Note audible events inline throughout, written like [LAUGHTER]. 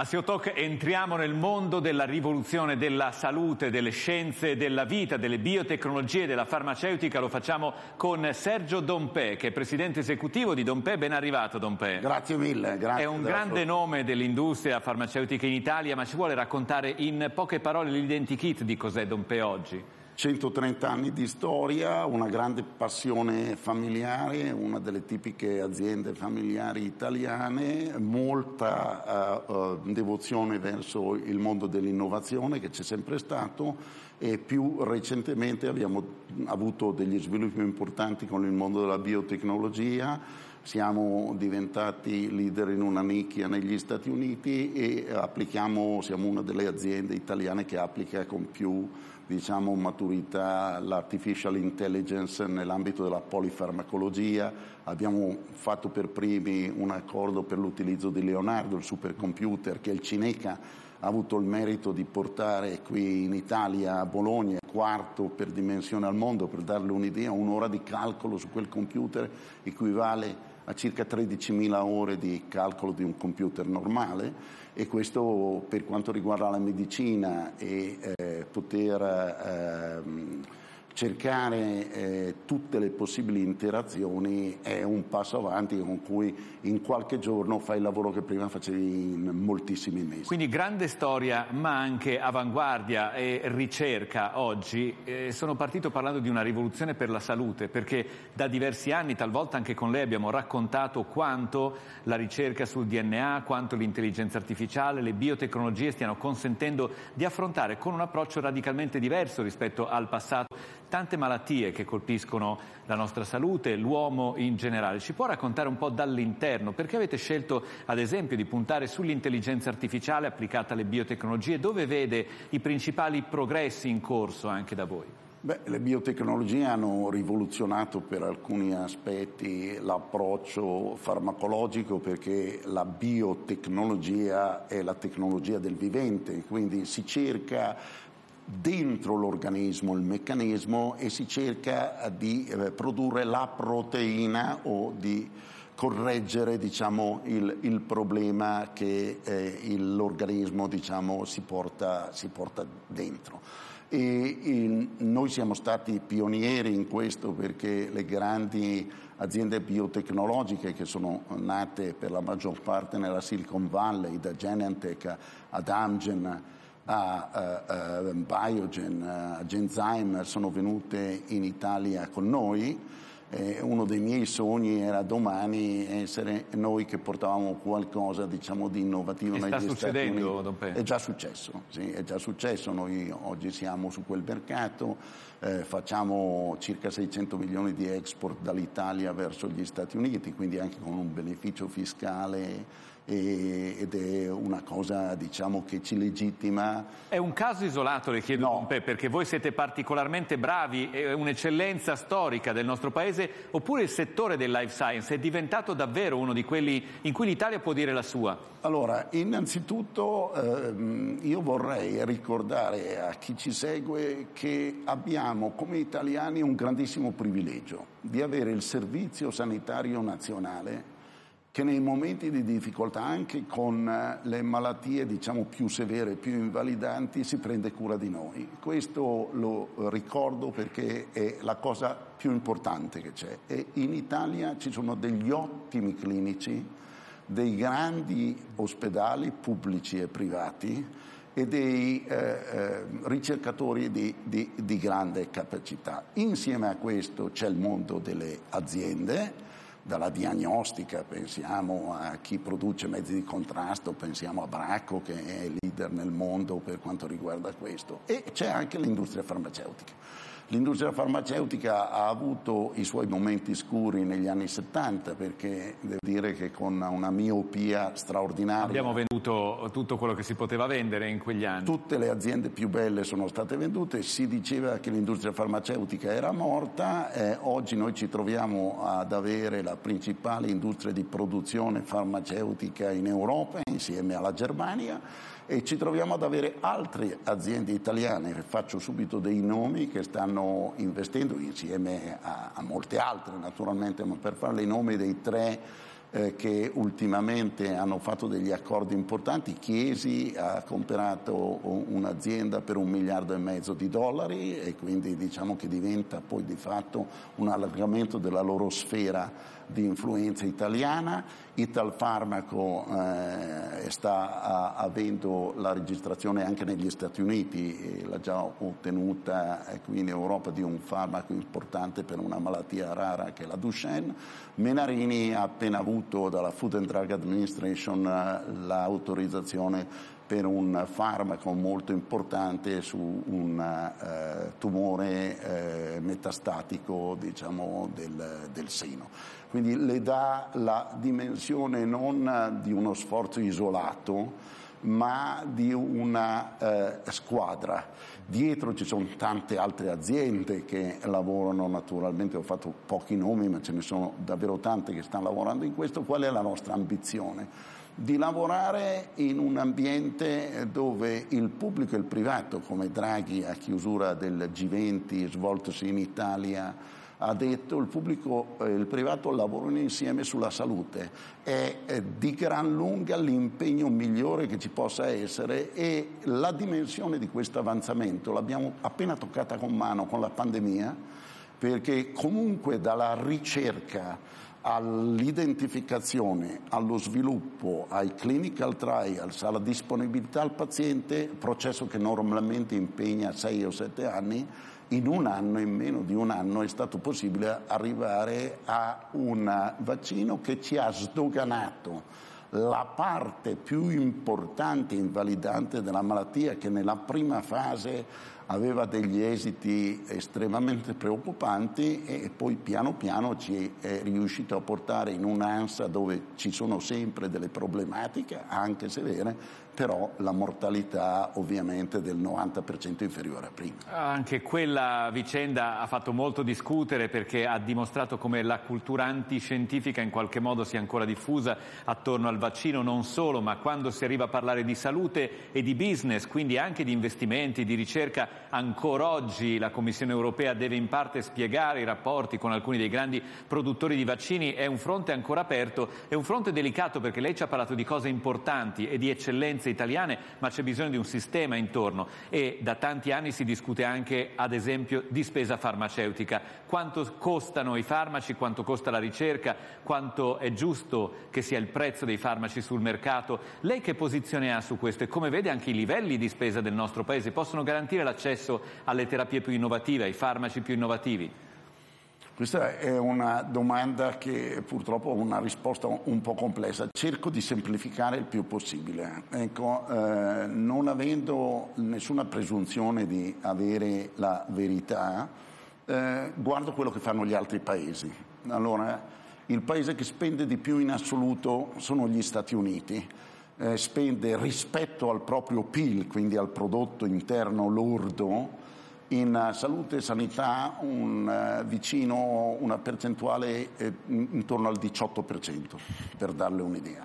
A Siotok entriamo nel mondo della rivoluzione della salute, delle scienze, della vita, delle biotecnologie, della farmaceutica. Lo facciamo con Sergio Dompè, che è presidente esecutivo di Dompè. Ben arrivato Dompè. Grazie mille. Grazie è un grande nome dell'industria farmaceutica in Italia, ma ci vuole raccontare in poche parole l'identikit di cos'è Dompè oggi? 130 anni di storia, una grande passione familiare, una delle tipiche aziende familiari italiane, molta uh, devozione verso il mondo dell'innovazione che c'è sempre stato e più recentemente abbiamo avuto degli sviluppi importanti con il mondo della biotecnologia, siamo diventati leader in una nicchia negli Stati Uniti e applichiamo, siamo una delle aziende italiane che applica con più diciamo, maturità l'artificial intelligence nell'ambito della polifarmacologia. Abbiamo fatto per primi un accordo per l'utilizzo di Leonardo, il supercomputer che il Cineca ha avuto il merito di portare qui in Italia, a Bologna, quarto per dimensione al mondo, per darle un'idea, un'ora di calcolo su quel computer equivale a circa 13.000 ore di calcolo di un computer normale e questo per quanto riguarda la medicina e eh, poter eh, cercare eh, tutte le possibili interazioni è un passo avanti con cui in qualche giorno fai il lavoro che prima facevi in moltissimi mesi. Quindi grande storia ma anche avanguardia e ricerca oggi. Eh, sono partito parlando di una rivoluzione per la salute perché da diversi anni, talvolta anche con lei, abbiamo raccontato quanto la ricerca sul DNA, quanto l'intelligenza artificiale, le biotecnologie stiano consentendo di affrontare con un approccio radicalmente diverso rispetto al passato tante malattie che colpiscono la nostra salute, l'uomo in generale. Ci può raccontare un po' dall'interno perché avete scelto ad esempio di puntare sull'intelligenza artificiale applicata alle biotecnologie? Dove vede i principali progressi in corso anche da voi? Beh, le biotecnologie hanno rivoluzionato per alcuni aspetti l'approccio farmacologico perché la biotecnologia è la tecnologia del vivente, quindi si cerca dentro l'organismo il meccanismo e si cerca di eh, produrre la proteina o di correggere diciamo, il, il, problema che eh, l'organismo diciamo, si, porta, si, porta, dentro. E, e noi siamo stati pionieri in questo perché le grandi aziende biotecnologiche che sono nate per la maggior parte nella Silicon Valley, da Genentech ad Amgen, a, a, a Biogen, a Genzyme sono venute in Italia con noi. Eh, uno dei miei sogni era domani essere noi che portavamo qualcosa diciamo, di innovativo e negli sta Stati Uniti. È già successo, sì, è già successo. Noi oggi siamo su quel mercato, eh, facciamo circa 600 milioni di export dall'Italia verso gli Stati Uniti, quindi anche con un beneficio fiscale ed è una cosa diciamo, che ci legittima. È un caso isolato, le chiedo, no. perché voi siete particolarmente bravi, è un'eccellenza storica del nostro paese, oppure il settore del life science è diventato davvero uno di quelli in cui l'Italia può dire la sua? Allora, innanzitutto ehm, io vorrei ricordare a chi ci segue che abbiamo come italiani un grandissimo privilegio di avere il servizio sanitario nazionale che nei momenti di difficoltà, anche con eh, le malattie diciamo più severe, più invalidanti, si prende cura di noi. Questo lo ricordo perché è la cosa più importante che c'è. E in Italia ci sono degli ottimi clinici, dei grandi ospedali pubblici e privati e dei eh, eh, ricercatori di, di, di grande capacità. Insieme a questo c'è il mondo delle aziende, dalla diagnostica, pensiamo a chi produce mezzi di contrasto, pensiamo a Bracco che è leader nel mondo per quanto riguarda questo e c'è anche l'industria farmaceutica. L'industria farmaceutica ha avuto i suoi momenti scuri negli anni 70 perché devo dire che con una miopia straordinaria. Abbiamo venduto tutto quello che si poteva vendere in quegli anni. Tutte le aziende più belle sono state vendute, si diceva che l'industria farmaceutica era morta, eh, oggi noi ci troviamo ad avere la principale industria di produzione farmaceutica in Europa insieme alla Germania e ci troviamo ad avere altre aziende italiane, faccio subito dei nomi, che stanno investendo insieme a, a molte altre naturalmente, ma per fare i nomi dei tre eh, che ultimamente hanno fatto degli accordi importanti. Chiesi ha comprato un'azienda per un miliardo e mezzo di dollari e quindi diciamo che diventa poi di fatto un allargamento della loro sfera di influenza italiana. Italfarmaco eh, sta a, avendo la registrazione anche negli Stati Uniti, l'ha già ottenuta qui in Europa di un farmaco importante per una malattia rara che è la Duchenne. Menarini ha appena avuto dalla Food and Drug Administration eh, l'autorizzazione per un farmaco molto importante su un eh, tumore eh, metastatico diciamo, del, del, seno. Quindi le dà la dimensione non di uno sforzo isolato, ma di una eh, squadra. Dietro ci sono tante altre aziende che lavorano naturalmente, ho fatto pochi nomi, ma ce ne sono davvero tante che stanno lavorando in questo. Qual è la nostra ambizione? Di lavorare in un ambiente dove il pubblico e il privato, come Draghi a chiusura del G20 svoltosi in Italia, ha detto il pubblico e il privato lavorano insieme sulla salute. È, di gran lunga l'impegno migliore che ci possa essere e la dimensione di questo avanzamento l'abbiamo appena toccata con mano con la pandemia, perché comunque dalla ricerca all'identificazione, allo sviluppo, ai clinical trials, alla disponibilità al paziente, processo che normalmente impegna sei o sette anni, in un anno, in meno di un anno, è stato possibile arrivare a un vaccino che ci ha sdoganato. La parte più importante e invalidante della malattia che nella prima fase aveva degli esiti estremamente preoccupanti e poi piano piano ci è riuscito a portare in un'ansa dove ci sono sempre delle problematiche, anche severe, però la mortalità ovviamente del 90% inferiore a prima. Anche quella vicenda ha fatto molto discutere perché ha dimostrato come la cultura antiscientifica in qualche modo sia ancora diffusa attorno al vaccino, non solo, ma quando si arriva a parlare di salute e di business, quindi anche di investimenti, di ricerca, ancora oggi la Commissione europea deve in parte spiegare i rapporti con alcuni dei grandi produttori di vaccini, è un fronte ancora aperto, è un fronte delicato perché lei ci ha parlato di cose importanti e di eccellenze italiane, ma c'è bisogno di un sistema intorno e da tanti anni si discute anche, ad esempio, di spesa farmaceutica. Quanto costano i farmaci, quanto costa la ricerca, quanto è giusto che sia il prezzo dei farmaci sul mercato. Lei che posizione ha su questo e come vede anche i livelli di spesa del nostro Paese? Possono garantire l'accesso alle terapie più innovative, ai farmaci più innovativi? Questa è una domanda che purtroppo ha una risposta un po' complessa. Cerco di semplificare il più possibile. Ecco, eh, non avendo nessuna presunzione di avere la verità, eh, guardo quello che fanno gli altri paesi. Allora, il paese che spende di più in assoluto sono gli Stati Uniti. Eh, spende rispetto al proprio PIL, quindi al prodotto interno lordo, in salute e sanità un, eh, vicino una percentuale eh, intorno al 18%, per darle un'idea.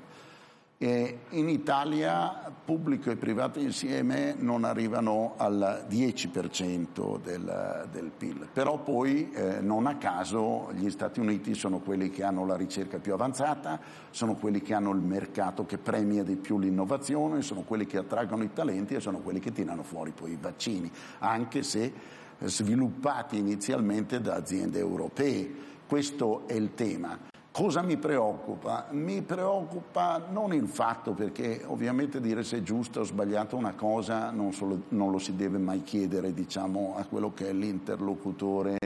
E in Italia pubblico e privato insieme non arrivano al 10% del, del PIL, però poi eh, non a caso gli Stati Uniti sono quelli che hanno la ricerca più avanzata, sono quelli che hanno il mercato che premia di più l'innovazione, sono quelli che attraggono i talenti e sono quelli che tirano fuori poi i vaccini, anche se sviluppati inizialmente da aziende europee. Questo è il tema. Cosa mi preoccupa? Mi preoccupa non il fatto, perché ovviamente dire se è giusta o sbagliata una cosa non, solo, non lo si deve mai chiedere diciamo, a quello che è l'interlocutore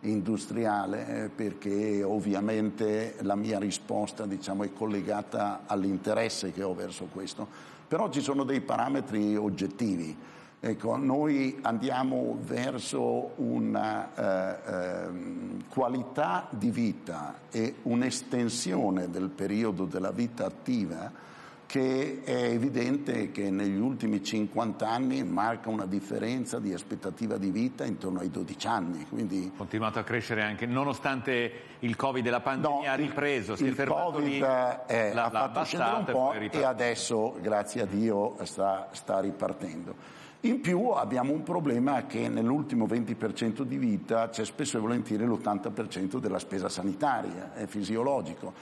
industriale, eh, perché ovviamente la mia risposta diciamo, è collegata all'interesse che ho verso questo. Però ci sono dei parametri oggettivi. Ecco, noi andiamo verso una eh, eh, qualità di vita e un'estensione del periodo della vita attiva che è evidente che negli ultimi 50 anni marca una differenza di aspettativa di vita intorno ai 12 anni. Quindi... Continuato a crescere anche, nonostante il Covid e la pandemia no, ha ripreso, si è fermato COVID lì, è, la, ha fatto scendere un po' e adesso, grazie a Dio, sta, sta ripartendo. In più abbiamo un problema che nell'ultimo 20% di vita c'è spesso e volentieri l'80% della spesa sanitaria, è fisiologico.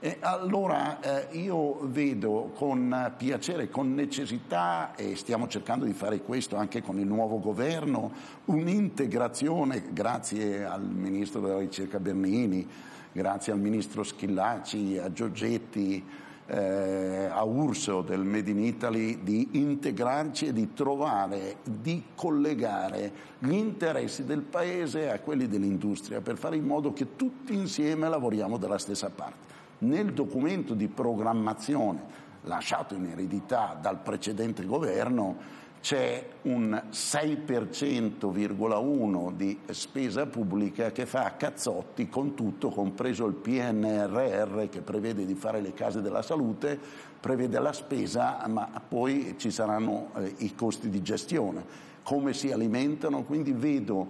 E allora eh, io vedo con piacere, con necessità, e stiamo cercando di fare questo anche con il nuovo governo, un'integrazione, grazie al Ministro della Ricerca Bernini, grazie al Ministro Schillaci, a Giorgetti, eh, a Urso del Made in Italy, di integrarci e di trovare, di collegare gli interessi del Paese a quelli dell'industria per fare in modo che tutti insieme lavoriamo dalla stessa parte. Nel documento di programmazione lasciato in eredità dal precedente governo c'è un 6,1% di spesa pubblica che fa cazzotti con tutto, compreso il PNRR che prevede di fare le case della salute, prevede la spesa, ma poi ci saranno eh, i costi di gestione. Come si alimentano? Quindi vedo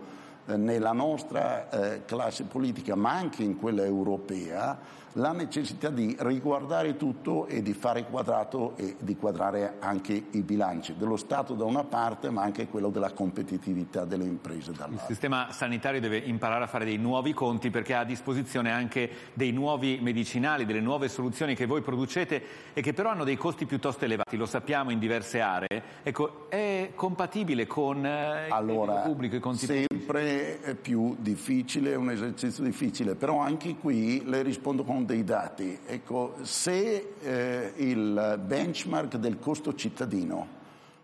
nella nostra eh, classe politica, ma anche in quella europea, la necessità di riguardare tutto e di fare quadrato e di quadrare anche i bilanci dello Stato da una parte, ma anche quello della competitività delle imprese dall'altra. Il sistema sanitario deve imparare a fare dei nuovi conti perché ha a disposizione anche dei nuovi medicinali, delle nuove soluzioni che voi producete e che però hanno dei costi piuttosto elevati, lo sappiamo in diverse aree. Ecco, è compatibile con eh, allora, il pubblico i conti sempre più difficile, è un esercizio difficile, però anche qui le rispondo con dei dati. Ecco, se eh, il benchmark del costo cittadino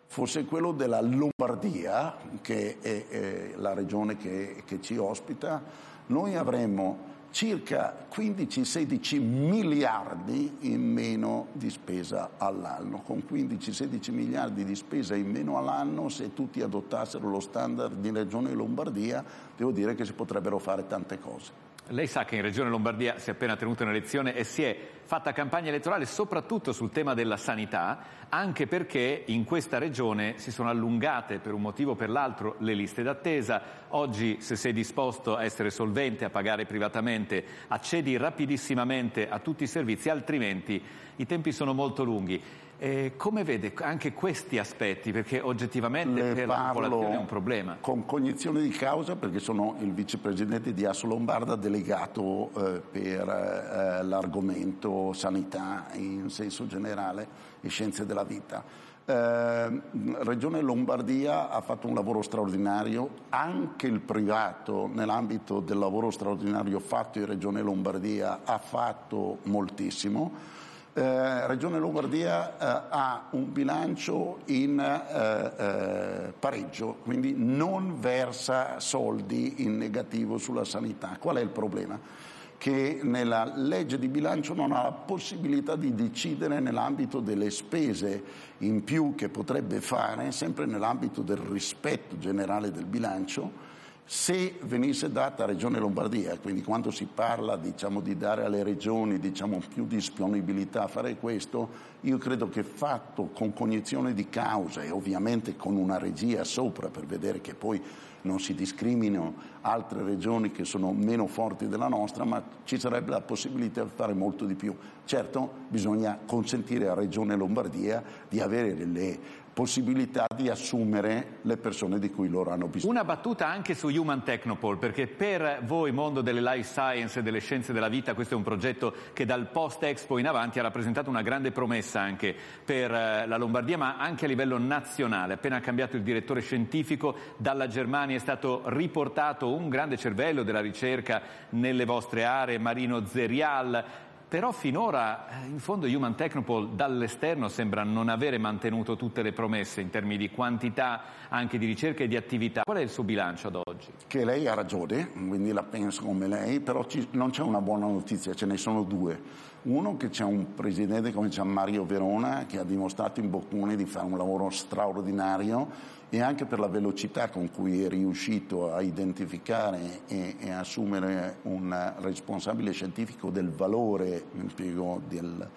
fosse quello della Lombardia, che è, è la regione che, che ci ospita, noi avremmo circa 15-16 miliardi in meno di spesa all'anno. Con 15-16 miliardi di spesa in meno all'anno, se tutti adottassero lo standard di Regione Lombardia, devo dire che si potrebbero fare tante cose. Lei sa che in Regione Lombardia si è appena tenuta un'elezione e si è fatta campagna elettorale soprattutto sul tema della sanità, anche perché in questa regione si sono allungate per un motivo o per l'altro le liste d'attesa. Oggi, se sei disposto a essere solvente, a pagare privatamente, accedi rapidissimamente a tutti i servizi, altrimenti i tempi sono molto lunghi. Eh, come vede anche questi aspetti? Perché oggettivamente Le per la popolazione è un problema. Con cognizione di causa, perché sono il vicepresidente di Asso Lombarda delegato eh, per eh, l'argomento sanità in senso generale e scienze della vita. Eh, Regione Lombardia ha fatto un lavoro straordinario, anche il privato nell'ambito del lavoro straordinario fatto in Regione Lombardia ha fatto moltissimo eh, Regione Lombardia eh, ha un bilancio in eh, eh, pareggio, quindi non versa soldi in negativo sulla sanità. Qual è il problema? Che nella legge di bilancio non ha la possibilità di decidere nell'ambito delle spese in più che potrebbe fare, sempre nell'ambito del rispetto generale del bilancio, se venisse data a Regione Lombardia, quindi quando si parla diciamo, di dare alle regioni diciamo, più disponibilità a fare questo, io credo che fatto con cognizione di causa e ovviamente con una regia sopra per vedere che poi non si discriminino altre regioni che sono meno forti della nostra, ma ci sarebbe la possibilità di fare molto di più. Certo, bisogna consentire a Regione Lombardia di avere le possibilità di assumere le persone di cui loro hanno bisogno. Una battuta anche su Human Technopole, perché per voi, mondo delle life science e delle scienze della vita, questo è un progetto che dal post-Expo in avanti ha rappresentato una grande promessa anche per eh, la Lombardia, ma anche a livello nazionale. Appena cambiato il direttore scientifico, dalla Germania è stato riportato un grande cervello della ricerca nelle vostre aree, Marino Zerial, però finora eh, in fondo Human Technopole dall'esterno sembra non avere mantenuto tutte le promesse in termini di quantità anche di ricerca e di attività. Qual è il suo bilancio ad oggi? Che lei ha ragione, quindi la penso come lei, però ci, non c'è una buona notizia, ce ne sono due. Uno che c'è un presidente come Gian Mario Verona che ha dimostrato in Bocconi di fare un lavoro straordinario e anche per la velocità con cui è riuscito a identificare e, e assumere un responsabile scientifico del valore, mi del,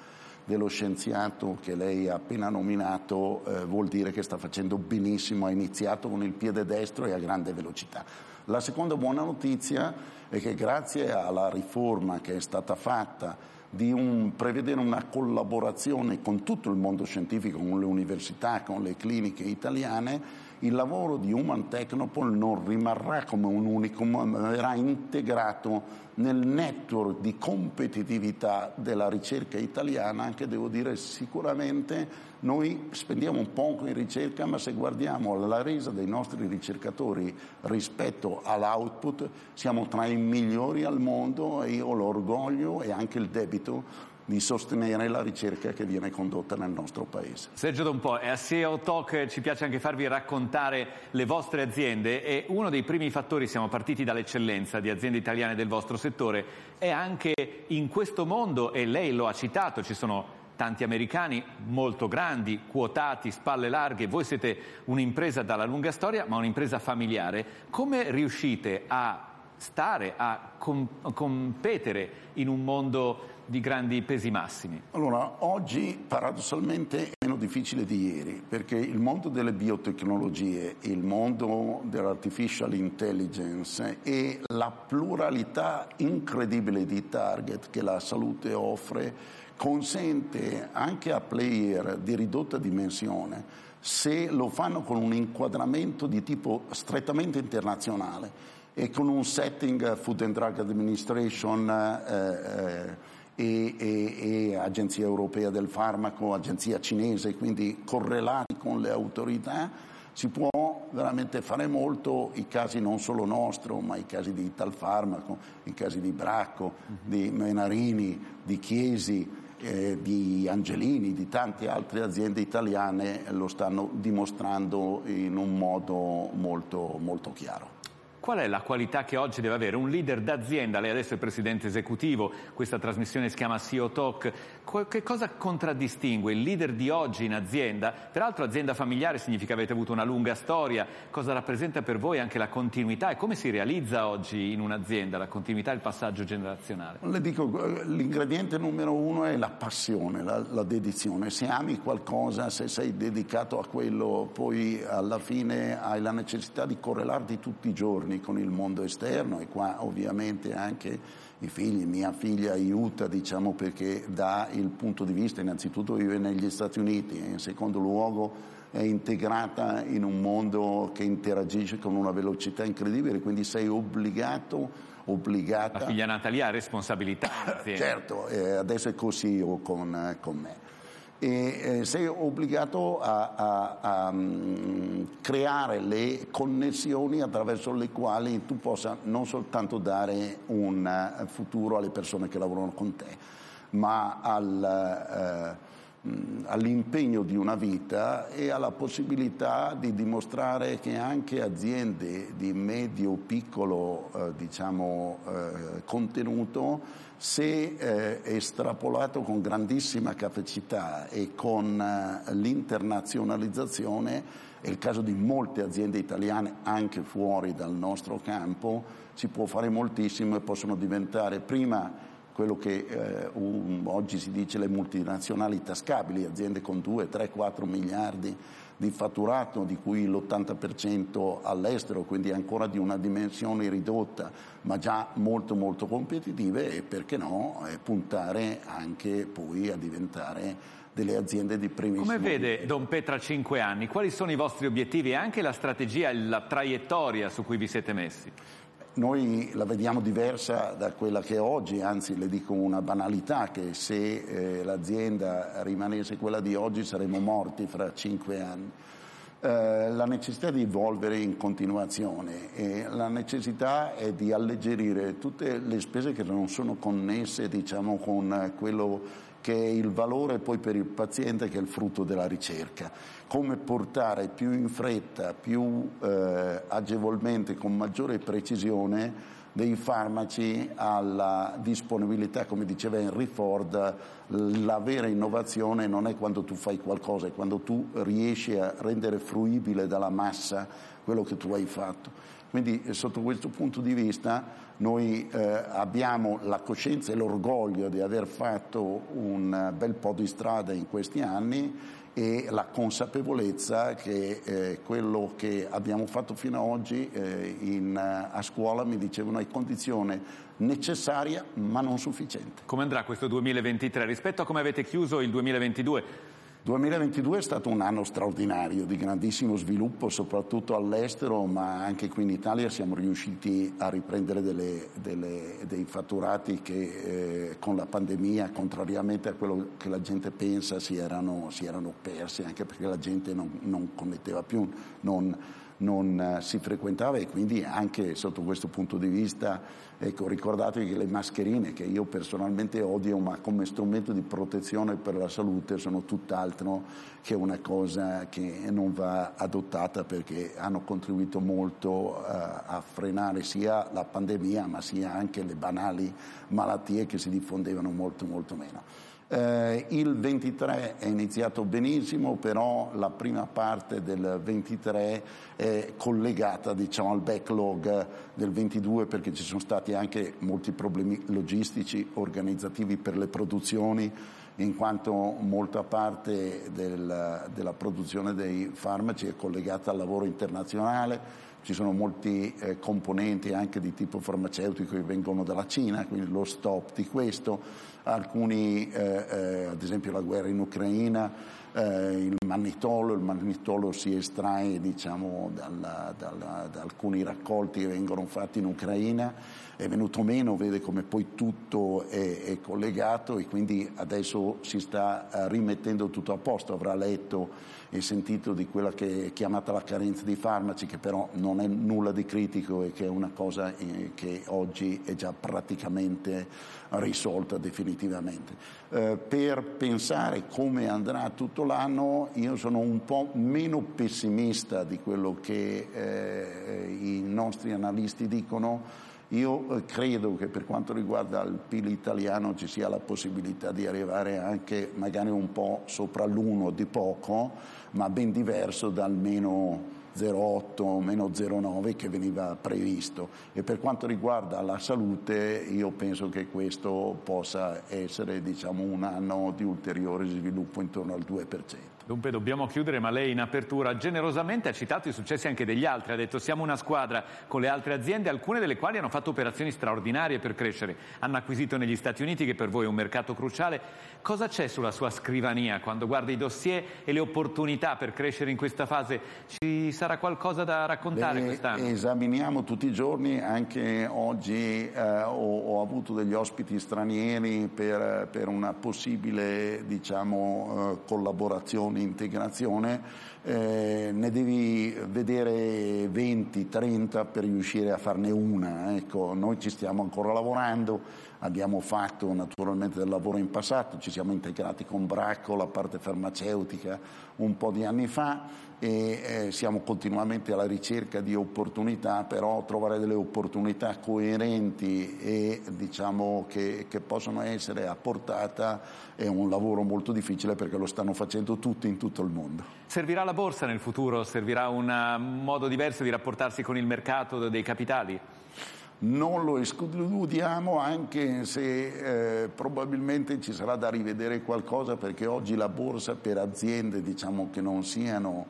dello scienziato che lei ha appena nominato eh, vuol dire che sta facendo benissimo, ha iniziato con il piede destro e a grande velocità. La seconda buona notizia è che grazie alla riforma che è stata fatta di un, prevedere una collaborazione con tutto il mondo scientifico, con le università, con le cliniche italiane, il lavoro di Human Technopole non rimarrà come un unicum, ma verrà integrato nel network di competitività della ricerca italiana, anche devo dire sicuramente noi spendiamo un po' in ricerca, ma se guardiamo la resa dei nostri ricercatori rispetto all'output, siamo tra i migliori al mondo e io ho l'orgoglio e anche il debito di sostenere la ricerca che viene condotta nel nostro paese. Sergio Donpo, a CEO Talk ci piace anche farvi raccontare le vostre aziende e uno dei primi fattori, siamo partiti dall'eccellenza di aziende italiane del vostro settore, è anche in questo mondo, e lei lo ha citato, ci sono tanti americani molto grandi, quotati, spalle larghe, voi siete un'impresa dalla lunga storia, ma un'impresa familiare. Come riuscite a stare, a com- competere in un mondo di grandi pesi massimi? Allora, oggi paradossalmente è meno difficile di ieri, perché il mondo delle biotecnologie, il mondo dell'artificial intelligence e la pluralità incredibile di target che la salute offre consente anche a player di ridotta dimensione, se lo fanno con un inquadramento di tipo strettamente internazionale e con un setting Food and Drug Administration eh, eh, e, e, e, Agenzia Europea del Farmaco, Agenzia Cinese, quindi correlati con le autorità, si può veramente fare molto, i casi non solo nostro, ma i casi di Italfarmaco, i casi di Bracco, di Menarini, di Chiesi, eh, di Angelini, di tante altre aziende italiane lo stanno dimostrando in un modo molto, molto chiaro. Qual è la qualità che oggi deve avere un leader d'azienda? Lei adesso è presidente esecutivo, questa trasmissione si chiama CEO Talk. Che cosa contraddistingue il leader di oggi in azienda? Peraltro azienda familiare significa avete avuto una lunga storia. Cosa rappresenta per voi anche la continuità e come si realizza oggi in un'azienda la continuità e il passaggio generazionale? Le dico, l'ingrediente numero uno è la passione, la, la dedizione. Se ami qualcosa, se sei dedicato a quello, poi alla fine hai la necessità di correlarti tutti i giorni con il mondo esterno e qua ovviamente anche i figli, mia figlia aiuta diciamo perché dà il punto di vista, innanzitutto vive negli Stati Uniti e in secondo luogo è integrata in un mondo che interagisce con una velocità incredibile, quindi sei obbligato obbligata. La figlia Natalia ha responsabilità. [COUGHS] certo, eh, adesso è così con, con me e eh, sei obbligato a, a, a um, creare le connessioni attraverso le quali tu possa non soltanto dare un uh, futuro alle persone che lavorano con te, ma al, uh, all'impegno di una vita e alla possibilità di dimostrare che anche aziende di medio-piccolo uh, diciamo, contenuto se eh, estrapolato con grandissima capacità e con eh, l'internazionalizzazione, è il caso di molte aziende italiane anche fuori dal nostro campo, si può fare moltissimo e possono diventare prima quello che eh, un, oggi si dice le multinazionali tascabili, aziende con 2, 3, 4 miliardi di fatturato, di cui l'80% all'estero, quindi ancora di una dimensione ridotta, ma già molto molto competitive e perché no eh, puntare anche poi a diventare delle aziende di primissimo Come vede Don Petra cinque anni? Quali sono i vostri obiettivi e anche la strategia la traiettoria su cui vi siete messi? Noi la vediamo diversa da quella che è oggi, anzi le dico una banalità, che se eh, l'azienda rimanesse quella di oggi saremmo morti fra cinque anni. Eh, la necessità di evolvere in continuazione e la necessità è di alleggerire tutte le spese che non sono connesse diciamo, con quello che è il valore poi per il paziente che è il frutto della ricerca. Come portare più in fretta, più eh, agevolmente, con maggiore precisione dei farmaci alla disponibilità, come diceva Henry Ford, la vera innovazione non è quando tu fai qualcosa, è quando tu riesci a rendere fruibile dalla massa quello che tu hai fatto. Quindi sotto questo punto di vista noi eh, abbiamo la coscienza e l'orgoglio di aver fatto un bel po' di strada in questi anni e la consapevolezza che eh, quello che abbiamo fatto fino ad oggi eh, in, a scuola mi dicevano è condizione necessaria ma non sufficiente. Come andrà questo 2023 rispetto a come avete chiuso il 2022? 2022 è stato un anno straordinario di grandissimo sviluppo, soprattutto all'estero, ma anche qui in Italia siamo riusciti a riprendere delle, delle, dei fatturati che eh, con la pandemia, contrariamente a quello che la gente pensa, si erano, si erano persi, anche perché la gente non, non connetteva più, non, non eh, si frequentava e quindi anche sotto questo punto di vista ecco, ricordatevi che le mascherine che io personalmente odio ma come strumento di protezione per la salute sono tutt'altro che una cosa che non va adottata perché hanno contribuito molto uh, a frenare sia la pandemia ma sia anche le banali malattie che si diffondevano molto molto meno. Eh, il 23 è iniziato benissimo, però la prima parte del 23 è collegata diciamo, al backlog del 22 perché ci sono stati anche molti problemi logistici, organizzativi per le produzioni, in quanto molta parte del, della produzione dei farmaci è collegata al lavoro internazionale ci sono molti eh, componenti anche di tipo farmaceutico che vengono dalla Cina, quindi lo stop di questo, alcuni, eh, eh, ad esempio la guerra in Ucraina, eh, il mannitolo, il mannitolo si estrae diciamo, dalla, dalla, da alcuni raccolti che vengono fatti in Ucraina, è venuto meno, vede come poi tutto è, è collegato e quindi adesso si sta eh, rimettendo tutto a posto, avrà letto e sentito di quella che è chiamata la carenza di farmaci, che però non è nulla di critico e che è una cosa eh, che oggi è già praticamente risolta definitivamente. Eh, per pensare come andrà tutto l'anno io sono un po' meno pessimista di quello che eh, i nostri analisti dicono. Io credo che per quanto riguarda il PIL italiano ci sia la possibilità di arrivare anche magari un po' sopra l'uno di poco, ma ben diverso dal meno 0,8 meno 0,9 che veniva previsto e per quanto riguarda la salute io penso che questo possa essere diciamo, un anno di ulteriore sviluppo intorno al 2%. Dunque dobbiamo chiudere, ma lei in apertura generosamente ha citato i successi anche degli altri, ha detto siamo una squadra con le altre aziende, alcune delle quali hanno fatto operazioni straordinarie per crescere, hanno acquisito negli Stati Uniti che per voi è un mercato cruciale. Cosa c'è sulla sua scrivania quando guarda i dossier e le opportunità per crescere in questa fase? Ci sarà qualcosa da raccontare quest'anno? Esaminiamo tutti i giorni, anche oggi eh, ho, ho, avuto degli ospiti stranieri per, per una possibile diciamo, eh, collaborazione integrazione, eh, ne devi vedere 20, 30 per riuscire a farne una. Ecco, noi ci stiamo ancora lavorando, abbiamo fatto naturalmente del lavoro in passato, ci siamo integrati con Bracco, la parte farmaceutica, un po' di anni fa e eh, siamo continuamente alla ricerca di opportunità, però trovare delle opportunità coerenti e diciamo che, che possono essere a è un lavoro molto difficile perché lo stanno facendo tutti in tutto il mondo. Servirà la borsa nel futuro? Servirà un modo diverso di rapportarsi con il mercato dei capitali? non lo escludiamo anche se eh, probabilmente ci sarà da rivedere qualcosa perché oggi la borsa per aziende diciamo che non siano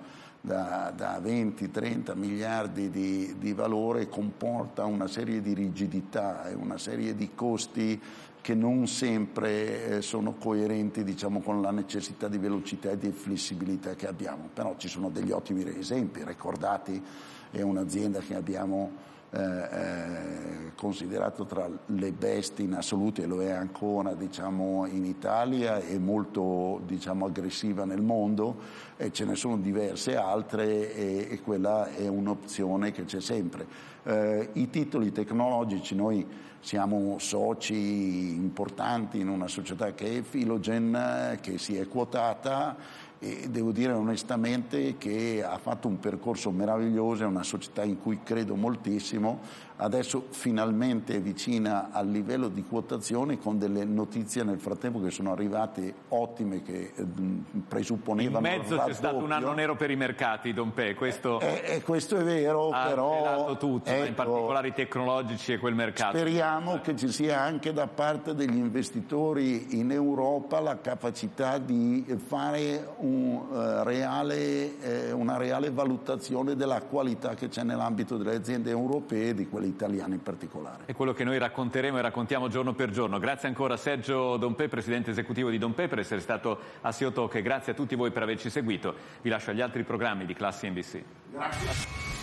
da, da 20-30 miliardi di, di, valore comporta una serie di rigidità e una serie di costi che non sempre eh, sono coerenti diciamo, con la necessità di velocità e di flessibilità che abbiamo. Però ci sono degli ottimi esempi, ricordati è un'azienda che abbiamo eh, eh, considerato tra le best in assoluto e lo è ancora diciamo, in Italia e molto diciamo, aggressiva nel mondo e ce ne sono diverse altre e, e quella è un'opzione che c'è sempre. Eh, I titoli tecnologici noi siamo soci importanti in una società che è Filogen che si è quotata e devo dire onestamente che ha fatto un percorso meraviglioso, è una società in cui credo moltissimo adesso finalmente è vicina al livello di quotazione con delle notizie nel frattempo che sono arrivate ottime che eh, presupponevano in mezzo c'è stato un anno nero per i mercati Don Pe questo, eh, eh, questo è vero ha però tutto ecco, in particolare i tecnologici e quel mercato. speriamo che ci sia anche da parte degli investitori in Europa la capacità di fare un, uh, reale, eh, una reale valutazione della qualità che c'è nell'ambito delle aziende europee di quelle quelle italiane in particolare. È quello che noi racconteremo e raccontiamo giorno per giorno. Grazie ancora a Sergio Dompe, presidente esecutivo di Dompe, per essere stato a Siotok e grazie a tutti voi per averci seguito. Vi lascio agli altri programmi di Classi NBC. Grazie.